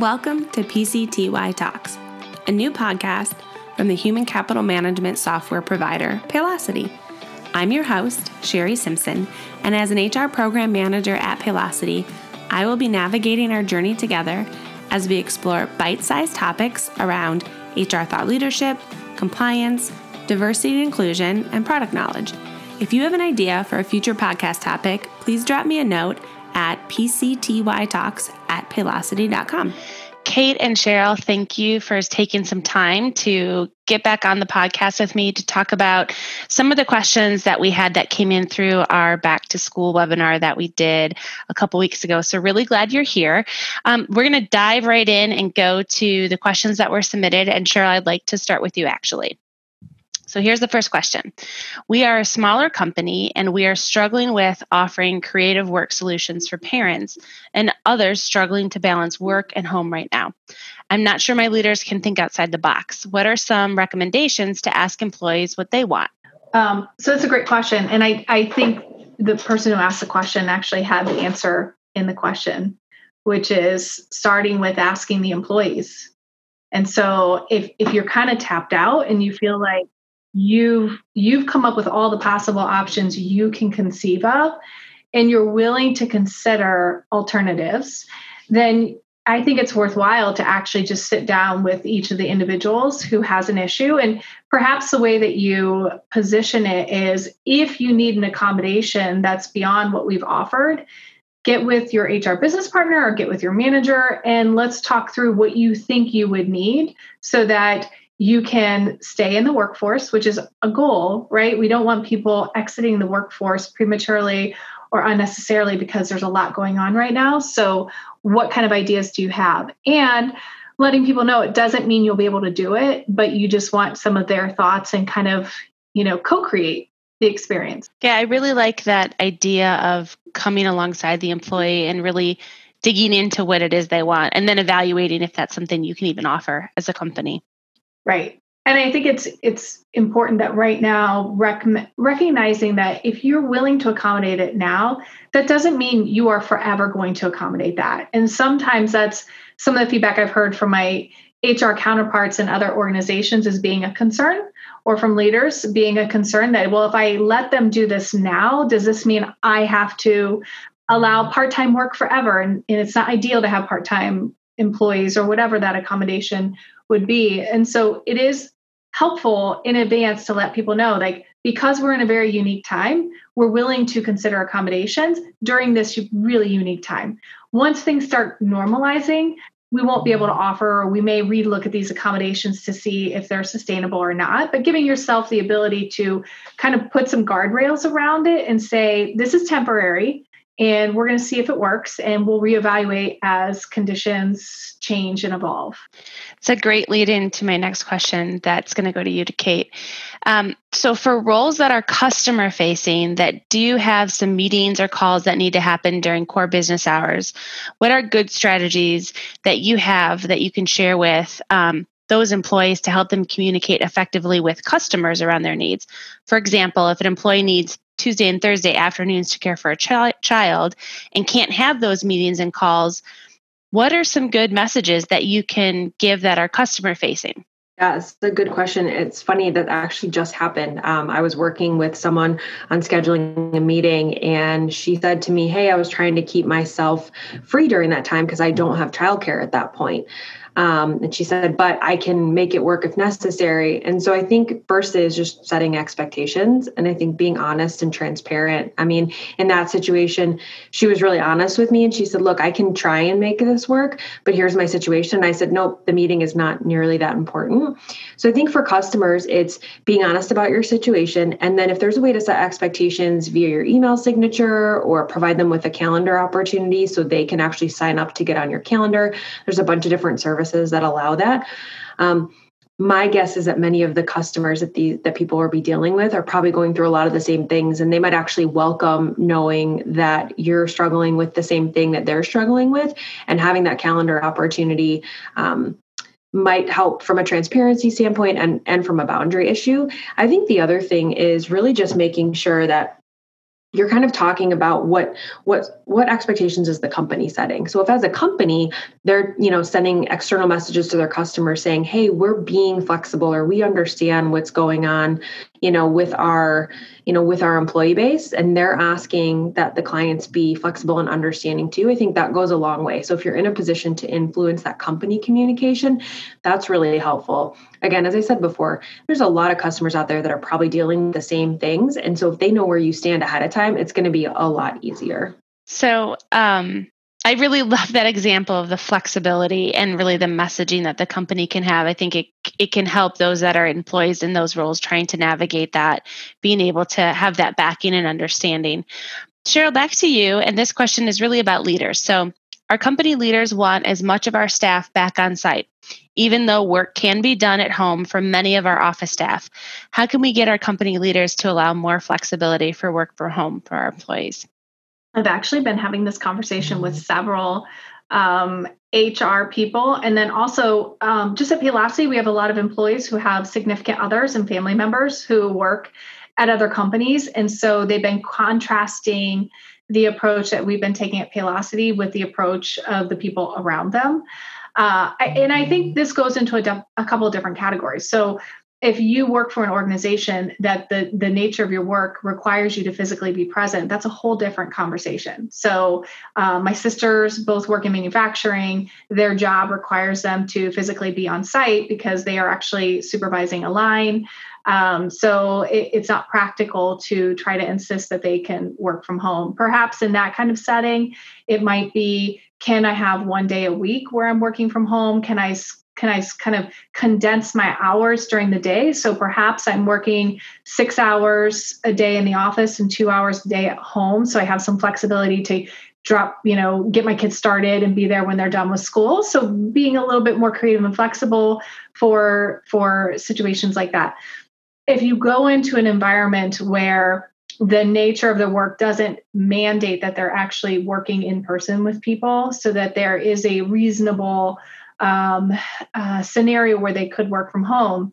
Welcome to PCTY Talks, a new podcast from the human capital management software provider, Paylocity. I'm your host, Sherry Simpson, and as an HR program manager at Paylocity, I will be navigating our journey together as we explore bite sized topics around HR thought leadership, compliance, diversity and inclusion, and product knowledge. If you have an idea for a future podcast topic, please drop me a note at pctytalks at paylocity.com. Kate and Cheryl, thank you for taking some time to get back on the podcast with me to talk about some of the questions that we had that came in through our back to school webinar that we did a couple weeks ago. So, really glad you're here. Um, we're going to dive right in and go to the questions that were submitted. And Cheryl, I'd like to start with you actually. So here's the first question. We are a smaller company and we are struggling with offering creative work solutions for parents and others struggling to balance work and home right now. I'm not sure my leaders can think outside the box. What are some recommendations to ask employees what they want? Um, so it's a great question. And I, I think the person who asked the question actually had the answer in the question, which is starting with asking the employees. And so if if you're kind of tapped out and you feel like you've you've come up with all the possible options you can conceive of and you're willing to consider alternatives then i think it's worthwhile to actually just sit down with each of the individuals who has an issue. And perhaps the way that you position it is if you need an accommodation that's beyond what we've offered get with your HR business partner or get with your manager and let's talk through what you think you would need so that you can stay in the workforce, which is a goal, right? We don't want people exiting the workforce prematurely or unnecessarily because there's a lot going on right now. So, what kind of ideas do you have? And letting people know it doesn't mean you'll be able to do it, but you just want some of their thoughts and kind of, you know, co create the experience. Yeah, I really like that idea of coming alongside the employee and really digging into what it is they want and then evaluating if that's something you can even offer as a company. Right. And I think it's it's important that right now rec- recognizing that if you're willing to accommodate it now, that doesn't mean you are forever going to accommodate that. And sometimes that's some of the feedback I've heard from my HR counterparts in other organizations is being a concern or from leaders being a concern that well if I let them do this now, does this mean I have to allow part-time work forever and, and it's not ideal to have part-time employees or whatever that accommodation would be. And so it is helpful in advance to let people know like because we're in a very unique time, we're willing to consider accommodations during this really unique time. Once things start normalizing, we won't be able to offer, or we may relook at these accommodations to see if they're sustainable or not. But giving yourself the ability to kind of put some guardrails around it and say, this is temporary and we're going to see if it works and we'll reevaluate as conditions change and evolve it's a great lead in to my next question that's going to go to you to kate um, so for roles that are customer facing that do have some meetings or calls that need to happen during core business hours what are good strategies that you have that you can share with um, those employees to help them communicate effectively with customers around their needs. For example, if an employee needs Tuesday and Thursday afternoons to care for a chi- child and can't have those meetings and calls, what are some good messages that you can give that are customer facing? Yeah, it's a good question. It's funny that actually just happened. Um, I was working with someone on scheduling a meeting, and she said to me, Hey, I was trying to keep myself free during that time because I don't have childcare at that point. Um, and she said, but I can make it work if necessary. And so I think first is just setting expectations. And I think being honest and transparent. I mean, in that situation, she was really honest with me and she said, look, I can try and make this work, but here's my situation. And I said, nope, the meeting is not nearly that important. So I think for customers, it's being honest about your situation. And then if there's a way to set expectations via your email signature or provide them with a calendar opportunity so they can actually sign up to get on your calendar, there's a bunch of different services services that allow that. Um, my guess is that many of the customers that the that people will be dealing with are probably going through a lot of the same things and they might actually welcome knowing that you're struggling with the same thing that they're struggling with and having that calendar opportunity um, might help from a transparency standpoint and and from a boundary issue i think the other thing is really just making sure that you're kind of talking about what what what expectations is the company setting. So if as a company they're you know sending external messages to their customers saying hey we're being flexible or we understand what's going on you know with our you know with our employee base and they're asking that the clients be flexible and understanding too. I think that goes a long way. So if you're in a position to influence that company communication that's really helpful. Again as i said before there's a lot of customers out there that are probably dealing with the same things and so if they know where you stand ahead of time it's going to be a lot easier. So um I really love that example of the flexibility and really the messaging that the company can have. I think it it can help those that are employees in those roles trying to navigate that, being able to have that backing and understanding. Cheryl, back to you. And this question is really about leaders. So, our company leaders want as much of our staff back on site, even though work can be done at home for many of our office staff. How can we get our company leaders to allow more flexibility for work from home for our employees? I've actually been having this conversation with several um, HR people. And then also, um, just at Paylocity, we have a lot of employees who have significant others and family members who work at other companies. And so they've been contrasting the approach that we've been taking at Paylocity with the approach of the people around them. Uh, and I think this goes into a, a couple of different categories. So if you work for an organization that the the nature of your work requires you to physically be present that's a whole different conversation. So uh, my sisters both work in manufacturing. Their job requires them to physically be on site because they are actually supervising a line. Um, so it, it's not practical to try to insist that they can work from home. Perhaps in that kind of setting it might be can i have one day a week where i'm working from home? Can i can I kind of condense my hours during the day? So perhaps I'm working six hours a day in the office and two hours a day at home. So I have some flexibility to drop, you know, get my kids started and be there when they're done with school. So being a little bit more creative and flexible for for situations like that. If you go into an environment where the nature of the work doesn't mandate that they're actually working in person with people so that there is a reasonable um, uh, scenario where they could work from home.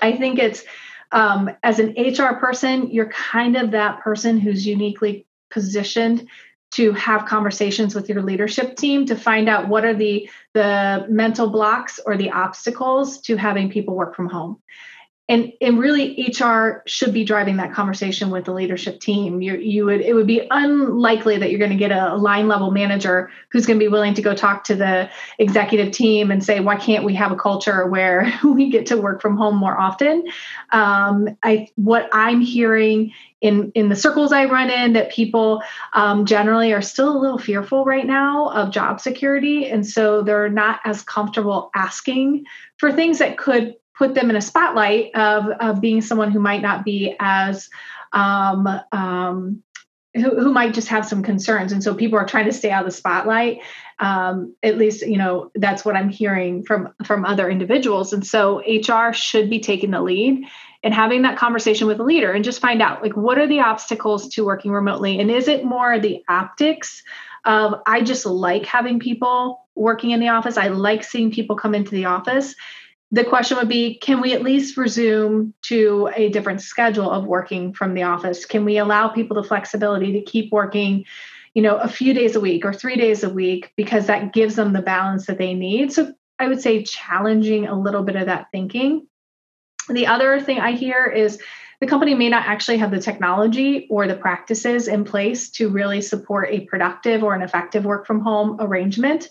I think it's um, as an HR person, you're kind of that person who's uniquely positioned to have conversations with your leadership team to find out what are the the mental blocks or the obstacles to having people work from home and and really hr should be driving that conversation with the leadership team. You you would it would be unlikely that you're going to get a line level manager who's going to be willing to go talk to the executive team and say why can't we have a culture where we get to work from home more often? Um, i what i'm hearing in in the circles I run in that people um, generally are still a little fearful right now of job security, and so they're not as comfortable asking for things that could put them in a spotlight of, of being someone who might not be as um, um, who, who might just have some concerns. And so people are trying to stay out of the spotlight. Um, at least you know that's what i'm hearing from from other individuals. And so hr should be taking the lead and having that conversation with the leader and just find out like what are the obstacles to working remotely? And is it more the optics of i just like having people working in the office. I like seeing people come into the office the question would be can we at least resume to a different schedule of working from the office? Can we allow people the flexibility to keep working you know a few days a week or 3 days a week because that gives them the balance that they need? So i would say challenging a little bit of that thinking. The other thing i hear is the company may not actually have the technology or the practices in place to really support a productive or an effective work from home arrangement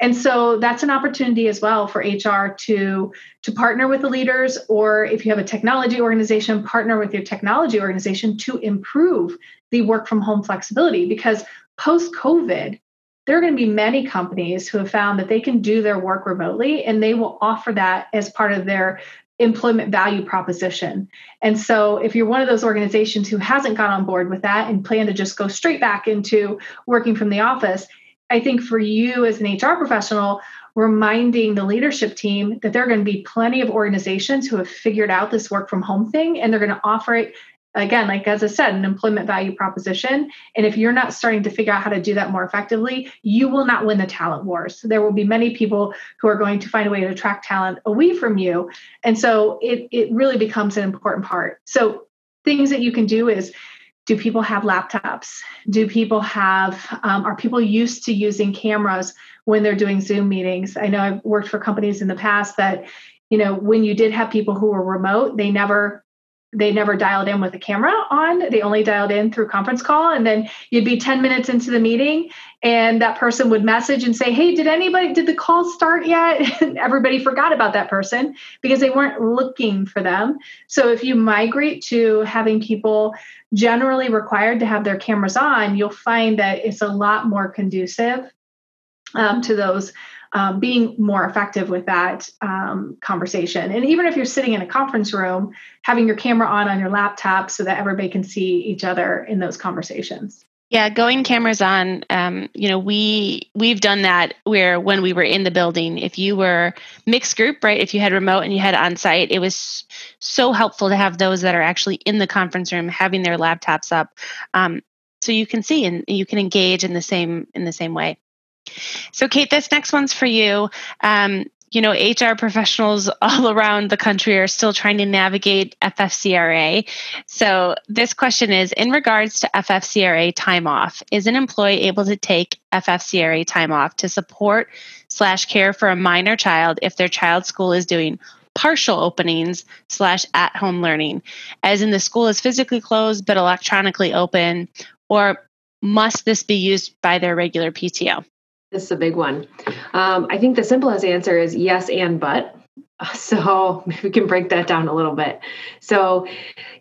and so that's an opportunity as well for hr to to partner with the leaders or if you have a technology organization partner with your technology organization to improve the work from home flexibility because post covid there are going to be many companies who have found that they can do their work remotely and they will offer that as part of their employment value proposition. And so, if you're one of those organizations who hasn't got on board with that and plan to just go straight back into working from the office, I think for you as an HR professional, reminding the leadership team that there are going to be plenty of organizations who have figured out this work from home thing and they're going to offer it again like as i said an employment value proposition. And if you're not starting to figure out how to do that more effectively you will not win the talent wars there will be many people who are going to find a way to attract talent away from you. And so it, it really becomes an important part. So things that you can do is do people have laptops? Do people have um, are people used to using cameras when they're doing zoom meetings? I know i've worked for companies in the past that you know when you did have people who were remote they never they never dialed in with a camera on. They only dialed in through conference call and then you'd be 10 minutes into the meeting and that person would message and say hey did anybody did the call start yet? Everybody forgot about that person because they weren't looking for them. So if you migrate to having people generally required to have their cameras on you'll find that it's a lot more conducive um, to those um, being more effective with that um, conversation. And even if you're sitting in a conference room, having your camera on on your laptop so that everybody can see each other in those conversations. Yeah, going cameras on. Um, you know, we we've done that where when we were in the building, if you were mixed group, right? If you had remote and you had on site, it was so helpful to have those that are actually in the conference room having their laptops up, um, so you can see and you can engage in the same in the same way. So, Kate, this next one's for you. Um, you know, HR professionals all around the country are still trying to navigate FFCRA. So, this question is in regards to FFCRA time off, is an employee able to take FFCRA time off to support slash care for a minor child if their child's school is doing partial openings slash at home learning, as in the school is physically closed but electronically open, or must this be used by their regular PTO? This is a big one. Um, I think the simplest answer is yes and but. So we can break that down a little bit. So,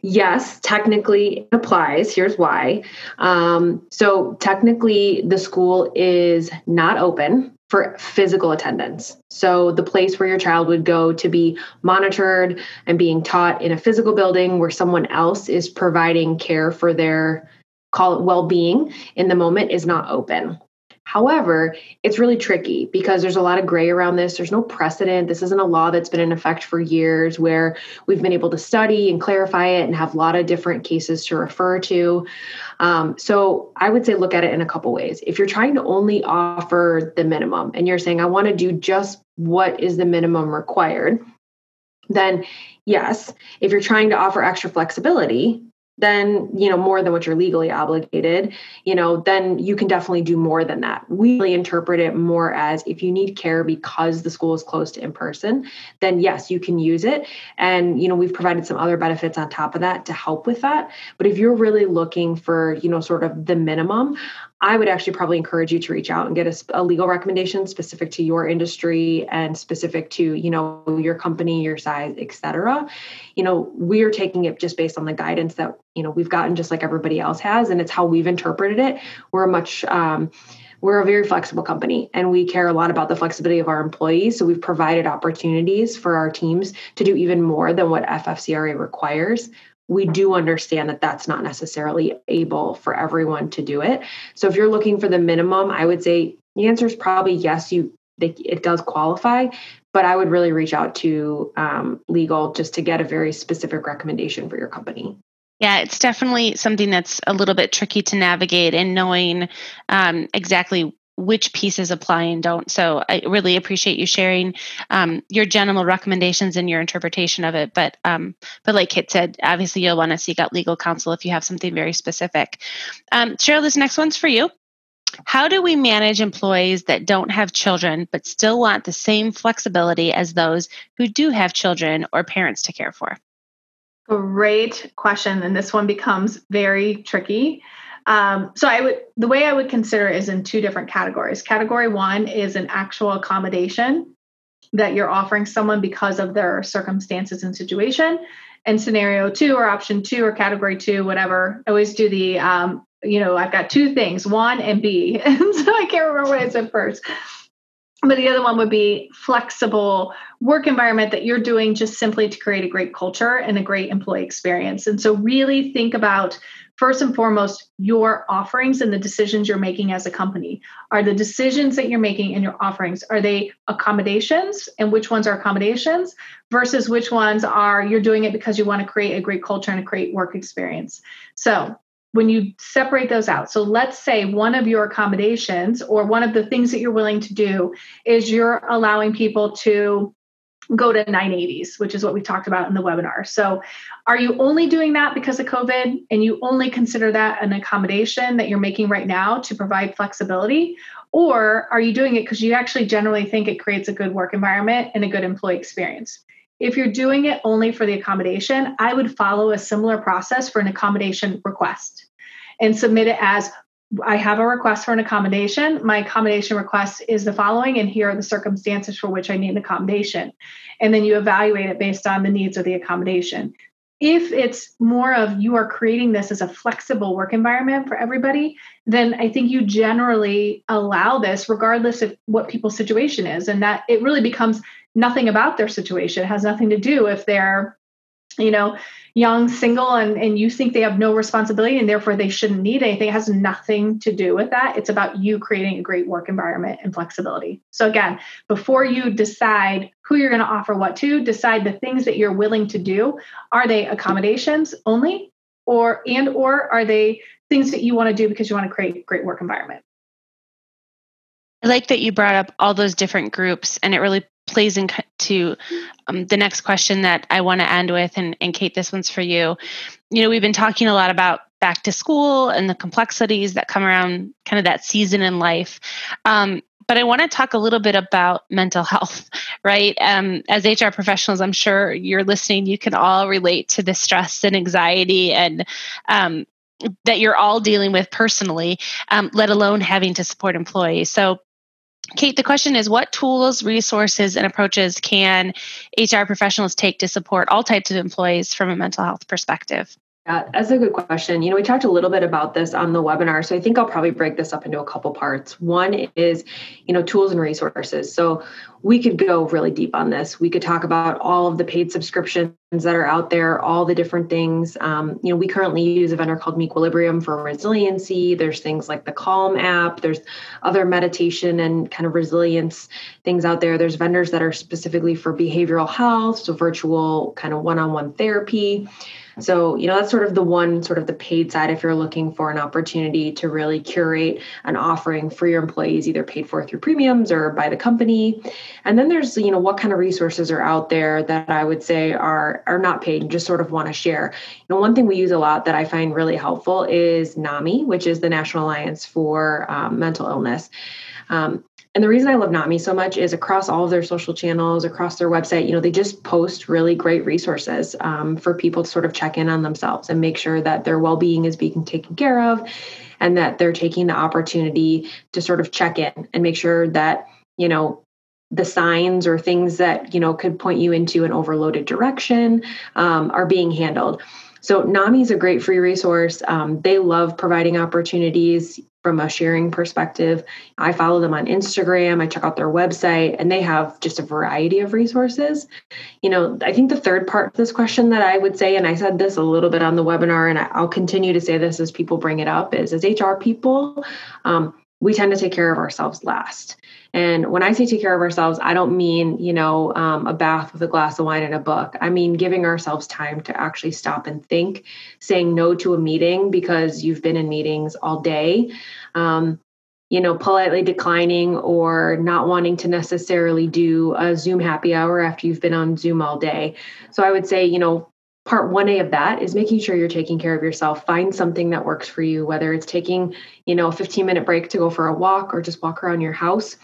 yes, technically it applies. Here's why. Um, so, technically, the school is not open for physical attendance. So, the place where your child would go to be monitored and being taught in a physical building where someone else is providing care for their call it well-being in the moment is not open. However, it's really tricky because there's a lot of gray around this. There's no precedent. This isn't a law that's been in effect for years where we've been able to study and clarify it and have a lot of different cases to refer to. Um, so I would say look at it in a couple ways. If you're trying to only offer the minimum and you're saying, I want to do just what is the minimum required, then yes. If you're trying to offer extra flexibility, then you know more than what you're legally obligated you know then you can definitely do more than that. We really interpret it more as if you need care because the school is closed to in person then yes you can use it. And you know we've provided some other benefits on top of that to help with that. But if you're really looking for you know sort of the minimum I would actually probably encourage you to reach out and get a, a, legal recommendation specific to your industry and specific to you know your company, your size, etc. You know, we are taking it just based on the guidance that you know we've gotten, just like everybody else has, and it's how we've interpreted it. We're a much um, we're a very flexible company and we care a lot about the flexibility of our employees. So we've provided opportunities for our teams to do even more than what FFCRA requires we do understand that that's not necessarily able for everyone to do it. So if you're looking for the minimum, I would say the answer is probably yes. You it does qualify, but I would really reach out to um, legal just to get a very specific recommendation for your company. Yeah, it's definitely something that's a little bit tricky to navigate and knowing um, exactly which pieces apply and don't. So I really appreciate you sharing um, your general recommendations and your interpretation of it. But um, but like Kit said, obviously you'll want to seek out legal counsel if you have something very specific. Um, Cheryl, this next one's for you. How do we manage employees that don't have children but still want the same flexibility as those who do have children or parents to care for? Great question. And this one becomes very tricky. Um, so I would the way I would consider is in two different categories. Category one is an actual accommodation that you're offering someone because of their circumstances and situation. And scenario two or option two or category two, whatever. I always do the um, you know, I've got two things, one and B. So I can't remember what I said first. But the other one would be flexible work environment that you're doing just simply to create a great culture and a great employee experience. And so really think about first and foremost your offerings and the decisions you're making as a company. Are the decisions that you're making in your offerings are they accommodations? And which ones are accommodations versus which ones are you're doing it because you want to create a great culture and a great work experience. So when you separate those out so let's say one of your accommodations or one of the things that you're willing to do is you're allowing people to go to 980s, which is what we talked about in the webinar. So, are you only doing that because of COVID and you only consider that an accommodation that you're making right now to provide flexibility? Or are you doing it because you actually generally think it creates a good work environment and a good employee experience? If you're doing it only for the accommodation, I would follow a similar process for an accommodation request and submit it as I have a request for an accommodation. My accommodation request is the following, and here are the circumstances for which I need an accommodation. And then you evaluate it based on the needs of the accommodation. If it's more of you are creating this as a flexible work environment for everybody, then I think you generally allow this regardless of what people's situation is. And that it really becomes nothing about their situation. It has nothing to do if they're, you know, young, single, and, and you think they have no responsibility and therefore they shouldn't need anything. It has nothing to do with that. It's about you creating a great work environment and flexibility. So, again, before you decide who you're going to offer what to, decide the things that you're willing to do. Are they accommodations only? Or and or are they things that you want to do because you want to create a great work environment? I like that you brought up all those different groups, and it really plays into um, the next question that I want to end with. And, and Kate, this one's for you. You know, we've been talking a lot about back to school and the complexities that come around kind of that season in life. Um, but I want to talk a little bit about mental health, right? Um, as HR professionals, I'm sure you're listening, you can all relate to the stress and anxiety and um, that you're all dealing with personally, um, let alone having to support employees. So, Kate, the question is what tools, resources, and approaches can HR professionals take to support all types of employees from a mental health perspective? Yeah, that's a good question. You know, we talked a little bit about this on the webinar, so I think I'll probably break this up into a couple parts. One is, you know, tools and resources. So we could go really deep on this. We could talk about all of the paid subscriptions that are out there, all the different things. Um, you know, we currently use a vendor called Mequilibrium for resiliency. There's things like the Calm app. There's other meditation and kind of resilience things out there. There's vendors that are specifically for behavioral health, so virtual kind of one-on-one therapy. So, you know, that's sort of the one sort of the paid side if you're looking for an opportunity to really curate an offering for your employees, either paid for through premiums or by the company. And then there's, you know, what kind of resources are out there that I would say are are not paid and just sort of want to share. You know, one thing we use a lot that I find really helpful is NAMI, which is the National Alliance for um, Mental Illness. Um, and the reason I love NAMI so much is across all of their social channels, across their website, you know, they just post really great resources um, for people to sort of check in on themselves and make sure that their well being is being taken care of and that they're taking the opportunity to sort of check in and make sure that, you know, the signs or things that you know could point you into an overloaded direction um, are being handled so NAMI is a great free resource. Um, they love providing opportunities from a sharing perspective. I follow them on Instagram, I check out their website, and they have just a variety of resources. You know, I think the third part of this question that I would say, and I said this a little bit on the webinar, and I'll continue to say this as people bring it up, is as HR people, um, we tend to take care of ourselves last. And when I say take care of ourselves, I don't mean, you know, um, a bath with a glass of wine and a book. I mean giving ourselves time to actually stop and think, saying no to a meeting because you've been in meetings all day. Um, you know, politely declining or not wanting to necessarily do a Zoom happy hour after you've been on Zoom all day. So I would say, you know, part 1A of that is making sure you're taking care of yourself. Find something that works for you, whether it's taking, you know, a 15 minute break to go for a walk or just walk around your house.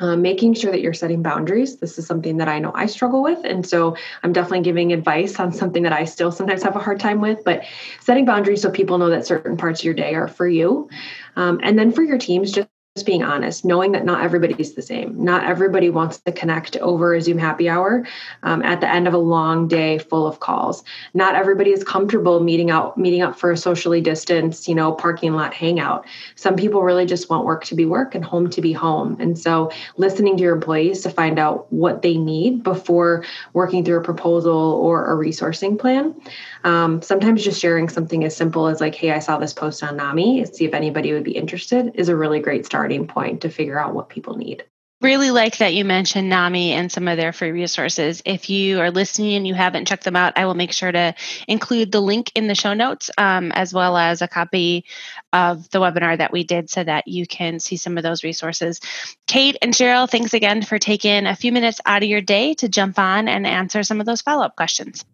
Uh, making sure that you're setting boundaries. This is something that I know I struggle with. And so I'm definitely giving advice on something that I still sometimes have a hard time with, but setting boundaries so people know that certain parts of your day are for you. Um, and then for your teams, just just being honest, knowing that not everybody's the same. Not everybody wants to connect over a Zoom happy hour um, at the end of a long day full of calls. Not everybody is comfortable meeting out, meeting up for a socially distanced, you know, parking lot hangout. Some people really just want work to be work and home to be home. And so, listening to your employees to find out what they need before working through a proposal or a resourcing plan. Um, sometimes just sharing something as simple as like, "Hey, I saw this post on NAMI. See if anybody would be interested," is a really great starting point to figure out what people need. Really like that you mentioned NAMI and some of their free resources. If you are listening and you haven't checked them out, I will make sure to include the link in the show notes um, as well as a copy of the webinar that we did so that you can see some of those resources. Kate and Cheryl, thanks again for taking a few minutes out of your day to jump on and answer some of those follow up questions.